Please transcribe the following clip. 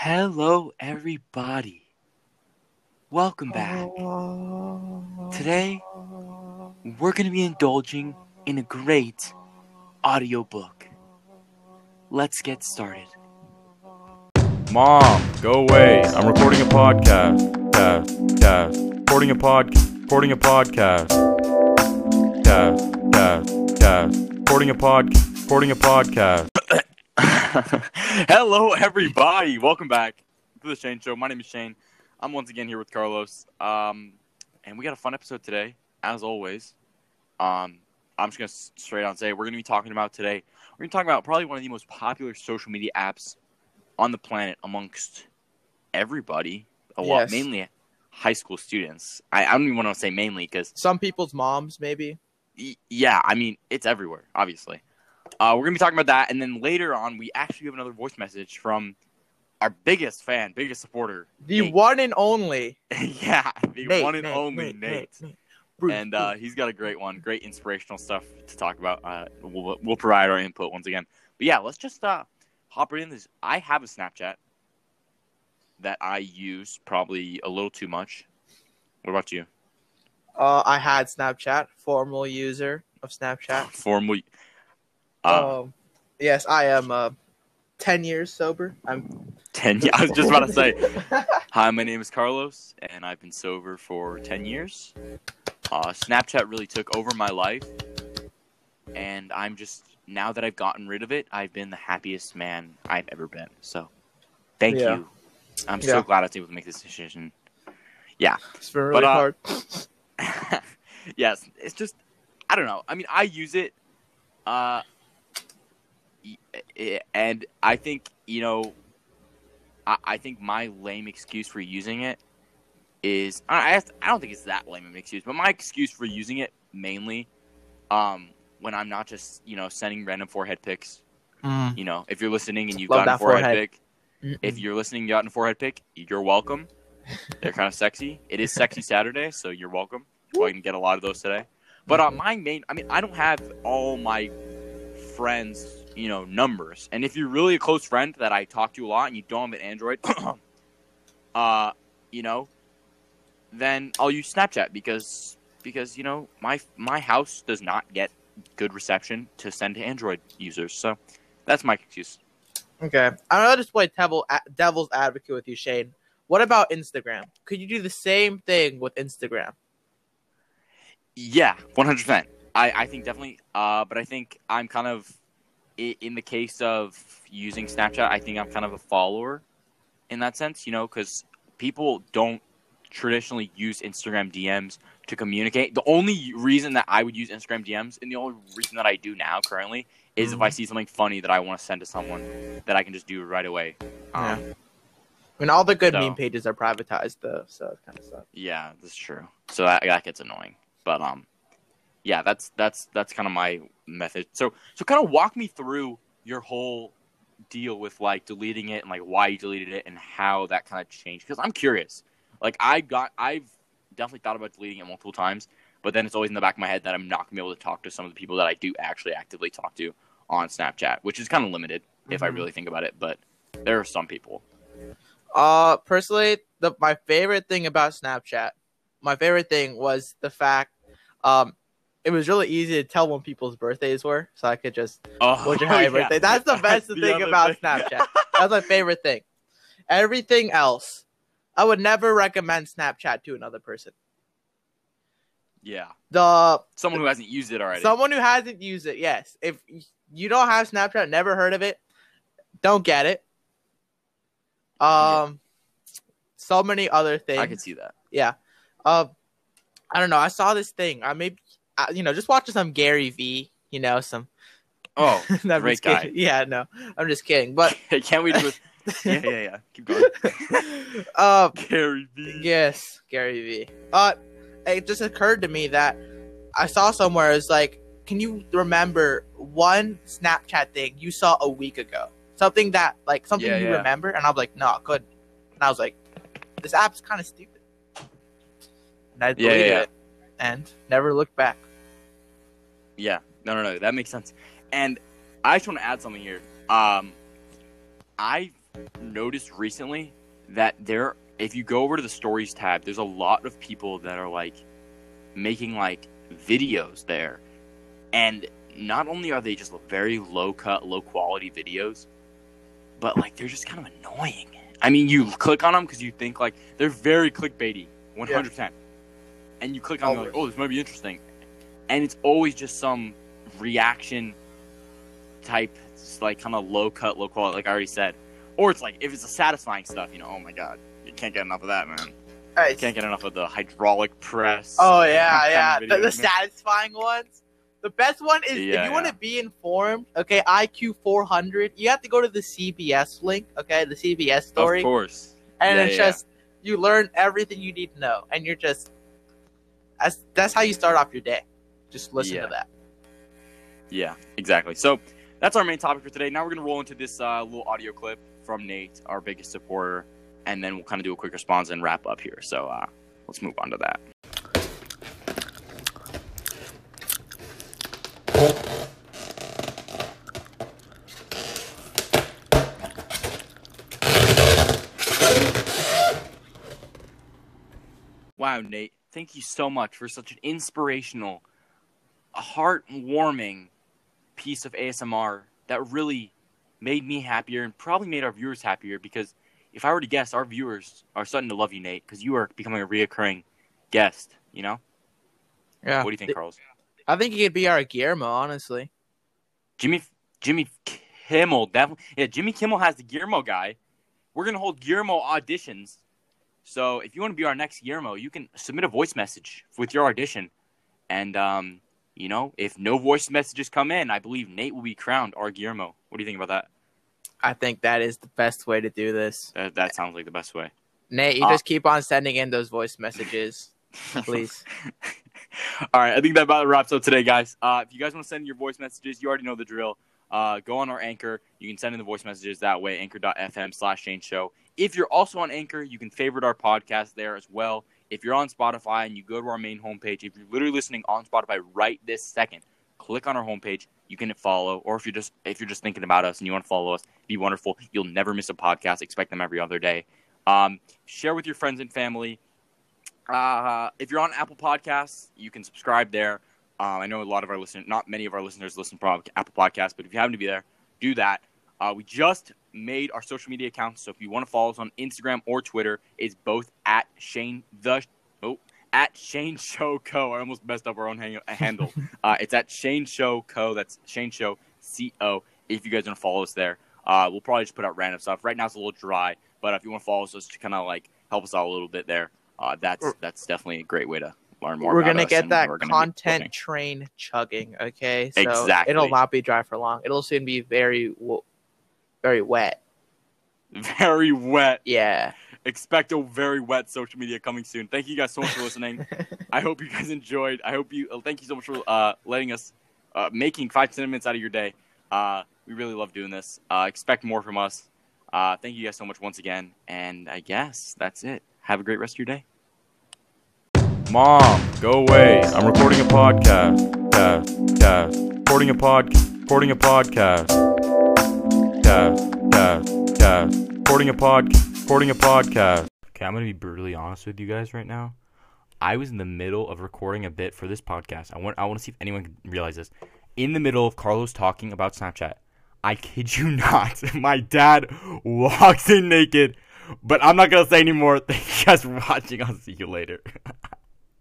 Hello, everybody. Welcome back. Today, we're going to be indulging in a great audiobook. Let's get started. Mom, go away. I'm recording a podcast. Cast, cast. Recording a pod. Recording a podcast. Cast, cast, cast. Recording a pod. Recording a podcast. Hello, everybody. Welcome back to the Shane Show. My name is Shane. I'm once again here with Carlos. Um, and we got a fun episode today, as always. Um, I'm just gonna straight on say we're gonna be talking about today. We're gonna talk about probably one of the most popular social media apps on the planet amongst everybody. A lot, Yes. mainly high school students. I, I don't even want to say mainly because Some people's moms, maybe. Y- yeah, I mean, it's everywhere, obviously. Uh, we're going to be talking about that. And then later on, we actually have another voice message from our biggest fan, biggest supporter. The Nate. one and only yeah, the Nate, one and Nate, only Nate. Bruce, And uh, he's got a great one, great inspirational stuff to talk about. Uh, we'll, we'll provide our input once again. But yeah, let's just uh, hop right in this. I have a Snapchat that I use probably a little too much. What about you? uh, I had Snapchat, formal user of Snapchat. Formal. Uh, um, yes, I am uh, ten years sober. I'm. 10 yeah, I was just about to say, Hi, my name is Carlos, and I've been sober for 10 years. Uh, Snapchat really took over my life, and I'm just, now that I've gotten rid of it, I've been the happiest man I've ever been. So, thank Yeah. you. I'm Yeah. so glad I was able to make this decision. It's been really But, uh, hard. yes, it's just, I don't know. I mean, I use it, uh, and I think, you know, I, I think my lame excuse for using it is I, I I don't think it's that lame of an excuse, but my excuse for using it mainly, um, when I'm not just you know sending random forehead pics. Mm. You know, if you're listening and you've Love gotten a that forehead, forehead. pic, if you're listening, you gotten a forehead pic, you're welcome. They're kind of sexy. It is sexy Saturday, so you're welcome. Well, you can get a lot of those today. But uh, my main, I mean, I don't have all my friends, you know, numbers. And if you're really a close friend that I talk to a lot and you don't have an Android, uh, you know, then I'll use Snapchat because because you know my my house does not get good reception to send to Android users. So that's my excuse. Okay, I'm gonna just play devil, devil's advocate with you, Shane. What about Instagram? Could you do the same thing with Instagram? Yeah, one hundred percent. I I think definitely. Uh, but I think I'm kind of in the case of using Snapchat. I think I'm kind of a follower in that sense. You know, because people don't traditionally use Instagram DMs to communicate. The only reason that I would use Instagram DMs, and the only reason that I do now currently, is if I see something funny that I want to send to someone that I can just do right away. Um, I mean, all the good So- meme pages are privatized, though, so it kind of sucks. Yeah, that's true. So that that gets annoying. But um, yeah, that's that's that's kind of my method. So so kind of walk me through your whole deal with like deleting it and like why you deleted it and how that kind of changed because I'm curious. Like I got I've definitely thought about deleting it multiple times, but then it's always in the back of my head that I'm not gonna be able to talk to some of the people that I do actually actively talk to on Snapchat, which is kind of limited if I Mhm. really think about it. But there are some people. Uh, personally, the my favorite thing about Snapchat, my favorite thing was the fact, um, it was really easy to tell when people's birthdays were, so I could just Oh, what's your happy yeah. birthday. That's the best the thing other about thing. Snapchat. That's my favorite thing. Everything else, I would never recommend Snapchat to another person. yeah, The someone who hasn't used it already. someone who hasn't used it, yes. If you don't have Snapchat, never heard of it, don't get it. Um, so many other things. I can see that. Yeah. Uh, I don't know. I saw this thing. I maybe, you know, just watching some Gary V. You know, some. Oh, I'm great just kidding. guy. Yeah, no, I'm just kidding. But can't wait to. yeah, yeah, yeah. Keep going. uh, Gary V. yes, Gary V. Uh, it just occurred to me that I saw somewhere it's like, can you remember one Snapchat thing you saw a week ago? Something that like something Yeah, you yeah. remember, and I'm like, no, I couldn't. And I was like, this app's kind of stupid. And I Yeah, deleted yeah, yeah. it and never looked back. Yeah, no, no, no. That makes sense. And I just want to add something here. Um, I noticed recently that there, if you go over to the stories tab, there's a lot of people that are like making like videos there, and not only are they just very low cut, low quality videos, but like they're just kind of annoying. I mean, you click on them because you think like they're very clickbaity, one hundred percent, and you click on them like, oh, this might be interesting, and it's always just some reaction type, like kind of low cut, low quality, like I already said, or it's like if it's a satisfying stuff, you know, oh my god, you can't get enough of that, man. You can't get enough of the hydraulic press. Oh yeah, yeah. The, the satisfying ones. The best one is Yeah, if you want to be informed. Okay, IQ 400. You have to go to the CBS link. Okay, the CBS story, Of course. and Yeah, it's yeah. just you learn everything you need to know, and you're just that's that's how you start off your day. Just listen Yeah. to that. Yeah, exactly. So that's our main topic for today. Now we're gonna roll into this uh, little audio clip from Nate, our biggest supporter, and then we'll kind of do a quick response and wrap up here. So uh, let's move on to that. Wow, Nate, thank you so much for such an inspirational, heartwarming piece of ASMR that really made me happier and probably made our viewers happier because if I were to guess, our viewers are starting to love you, Nate, because you are becoming a reoccurring guest, you know? Yeah. What do you think, Carlos? I think he could be our Guillermo, honestly. Jimmy Jimmy Kimmel definitely yeah, Jimmy Kimmel has the Guillermo guy. We're gonna hold Guillermo auditions. So if you want to be our next Guillermo, you can submit a voice message with your audition. And um, you know, if no voice messages come in, I believe Nate will be crowned our Guillermo. What do you think about that? I think that is the best way to do this. That, that sounds like the best way. Nate, you Uh, just keep on sending in those voice messages, please. All right, I think that about wraps up today, guys. Uh, if you guys want to send your voice messages, you already know the drill. Uh, go on our Anchor. You can send in the voice messages that way, anchor.fm slash Shane Show. If you're also on Anchor, you can favorite our podcast there as well. If you're on Spotify and you go to our main homepage, if you're literally listening on Spotify right this second, click on our homepage. You can follow, or if you're just if you're just thinking about us and you want to follow us, be wonderful. You'll never miss a podcast. Expect them every other day. Um, share with your friends and family. Uh, if you're on Apple Podcasts, you can subscribe there. Um, I know a lot of our listeners, not many of our listeners listen to Apple Podcasts, but if you happen to be there, do that. Uh, we just made our social media accounts, so if you want to follow us on Instagram or Twitter, it's both at Shane the oh at Shane Show Co. I almost messed up our own hang- handle. uh, it's at Shane Show Co. That's Shane Show C O. If you guys want to follow us there, uh, we'll probably just put out random stuff. Right now it's a little dry, but if you want to follow us, just to kind of like help us out a little bit there, uh, that's that's definitely a great way to learn more. We're about gonna us get that gonna content train chugging. Okay, so Exactly. it'll not be dry for long. It'll soon be very, w- very wet. very wet. Yeah. Expect a very wet social media coming soon. Thank you guys so much for listening. I hope you guys enjoyed. I hope you. Uh, thank you so much for uh, letting us uh, making five ten minutes out of your day. Uh, we really love doing this. Uh, expect more from us. Uh, thank you guys so much once again. And I guess that's it. Have a great rest of your day. Mom, go away. I'm recording a podcast. Cast, cast. Recording a podcast. Recording a podcast. Cast, cast, cast. Recording a pod. Recording a podcast. Okay, I'm gonna be brutally honest with you guys right now. I was in the middle of recording a bit for this podcast. I want I want to see if anyone can realize this. In the middle of Carlos talking about Snapchat, I kid you not, my dad walks in naked. But I'm not gonna say anymore. Thank you guys for watching. I'll see you later.